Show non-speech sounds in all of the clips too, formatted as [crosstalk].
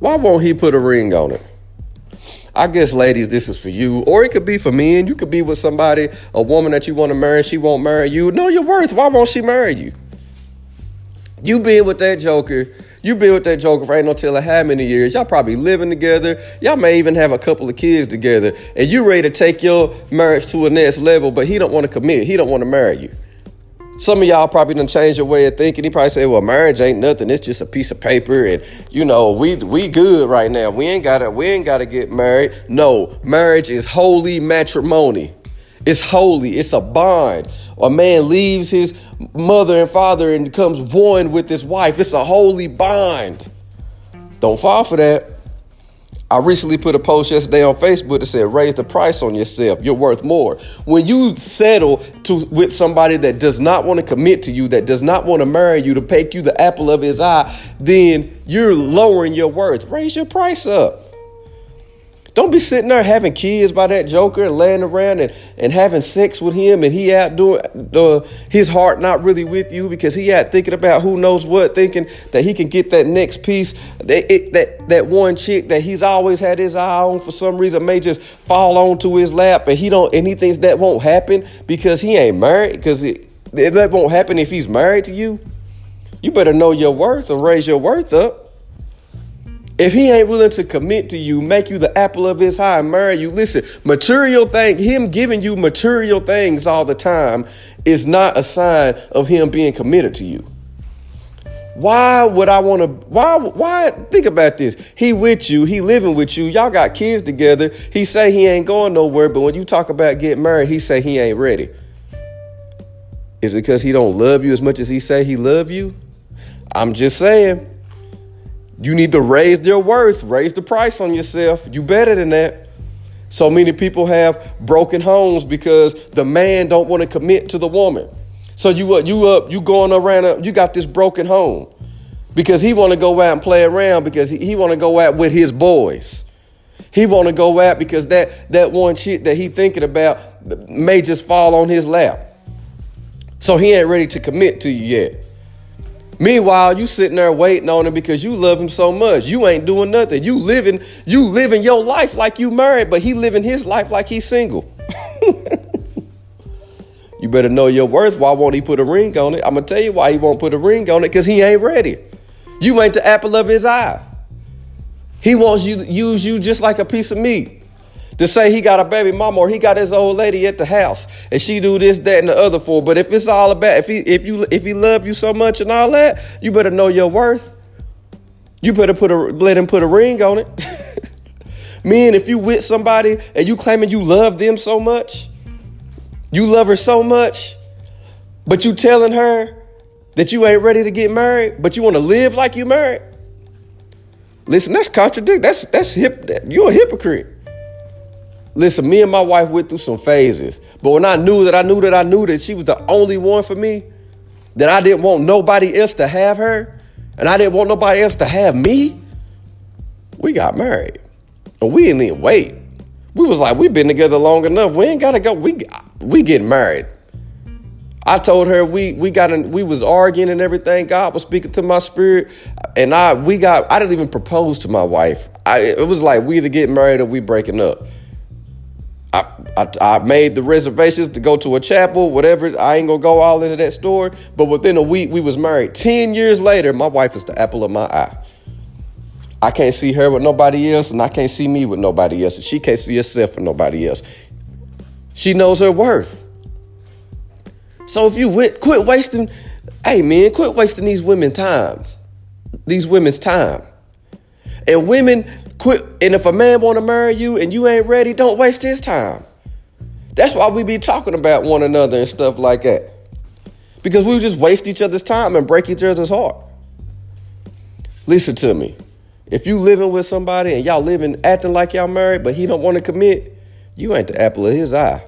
Why won't he put a ring on it? I guess, ladies, this is for you, or it could be for men. You could be with somebody, a woman that you want to marry, she won't marry you. Know your worth. Why won't she marry you? You being with that joker, you been with that joker for ain't no telling how many years. Y'all probably living together. Y'all may even have a couple of kids together, and you ready to take your marriage to a next level, but he don't want to commit. He don't want to marry you. Some of y'all probably done changed your way of thinking. He probably say, "Well, marriage ain't nothing. It's just a piece of paper, and you know, we we good right now. We ain't gotta we ain't gotta get married. No, marriage is holy matrimony. It's holy. It's a bond. A man leaves his mother and father and becomes one with his wife. It's a holy bond. Don't fall for that. I recently put a post yesterday on Facebook that said, raise the price on yourself. You're worth more. When you settle to with somebody that does not want to commit to you, that does not want to marry you, to take you the apple of his eye, then you're lowering your worth. Raise your price up. Don't be sitting there having kids by that joker and laying around and, and having sex with him and he out doing uh, his heart not really with you because he out thinking about who knows what, thinking that he can get that next piece. That, it, that, that one chick that he's always had his eye on for some reason may just fall onto his lap and he don't and he thinks that won't happen because he ain't married because it, that won't happen if he's married to you. You better know your worth and raise your worth up. If he ain't willing to commit to you, make you the apple of his eye, marry you, listen, material thing, him giving you material things all the time is not a sign of him being committed to you. Why would I want to? Why? Why? Think about this. He with you. He living with you. Y'all got kids together. He say he ain't going nowhere, but when you talk about getting married, he say he ain't ready. Is it because he don't love you as much as he say he love you? I'm just saying. You need to raise their worth, raise the price on yourself. You better than that. So many people have broken homes because the man don't want to commit to the woman. So you up, you up, you going around, uh, you got this broken home because he want to go out and play around because he, he want to go out with his boys. He want to go out because that that one shit that he thinking about may just fall on his lap. So he ain't ready to commit to you yet. Meanwhile, you sitting there waiting on him because you love him so much. You ain't doing nothing. You living, you living your life like you married, but he living his life like he's single. [laughs] you better know your worth. Why won't he put a ring on it? I'm gonna tell you why he won't put a ring on it, because he ain't ready. You ain't the apple of his eye. He wants you to use you just like a piece of meat to say he got a baby mama or he got his old lady at the house and she do this, that, and the other for. But if it's all about if he if you if he love you so much and all that, you better know your worth. You better put a let him put a ring on it. [laughs] Man, if you with somebody and you claiming you love them so much, you love her so much, but you telling her that you ain't ready to get married, but you want to live like you married. Listen, that's contradict. That's that's hip. You're a hypocrite. Listen, me and my wife went through some phases. But when I knew that I knew that I knew that she was the only one for me, that I didn't want nobody else to have her, and I didn't want nobody else to have me, we got married. And we didn't even wait. We was like, we've been together long enough. We ain't gotta go. We we getting married. I told her we we got in, we was arguing and everything. God was speaking to my spirit, and I we got I didn't even propose to my wife. I, it was like we either getting married or we breaking up. I, I, I, made the reservations to go to a chapel, whatever. I ain't gonna go all into that story. But within a week, we was married. Ten years later, my wife is the apple of my eye. I can't see her with nobody else, and I can't see me with nobody else, and she can't see herself with nobody else. She knows her worth. So if you wit, quit wasting, hey man, quit wasting these women times, these women's time. And women, Quit. And if a man want to marry you and you ain't ready, don't waste his time. That's why we be talking about one another and stuff like that. Because we just waste each other's time and break each other's heart. Listen to me. If you living with somebody and y'all living acting like y'all married, but he don't want to commit, you ain't the apple of his eye.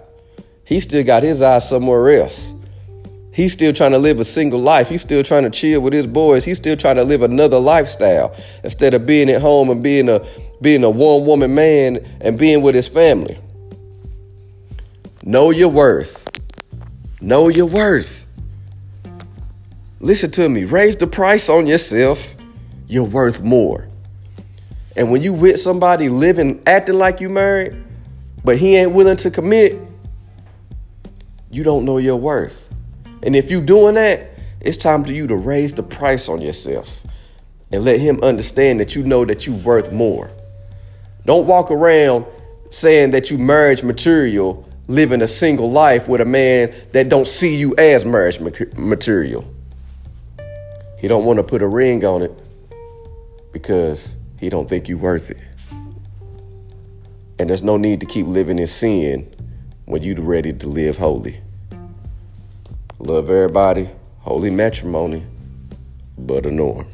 He still got his eye somewhere else. He's still trying to live a single life. He's still trying to chill with his boys. He's still trying to live another lifestyle instead of being at home and being a being a one woman man and being with his family. Know your worth. Know your worth. Listen to me. Raise the price on yourself. You're worth more. And when you with somebody living, acting like you married, but he ain't willing to commit, you don't know your worth. And if you're doing that, it's time for you to raise the price on yourself and let him understand that you know that you're worth more. Don't walk around saying that you marriage material, living a single life with a man that don't see you as marriage material. He don't want to put a ring on it because he don't think you're worth it. And there's no need to keep living in sin when you're ready to live holy. Love everybody. Holy matrimony, but a norm.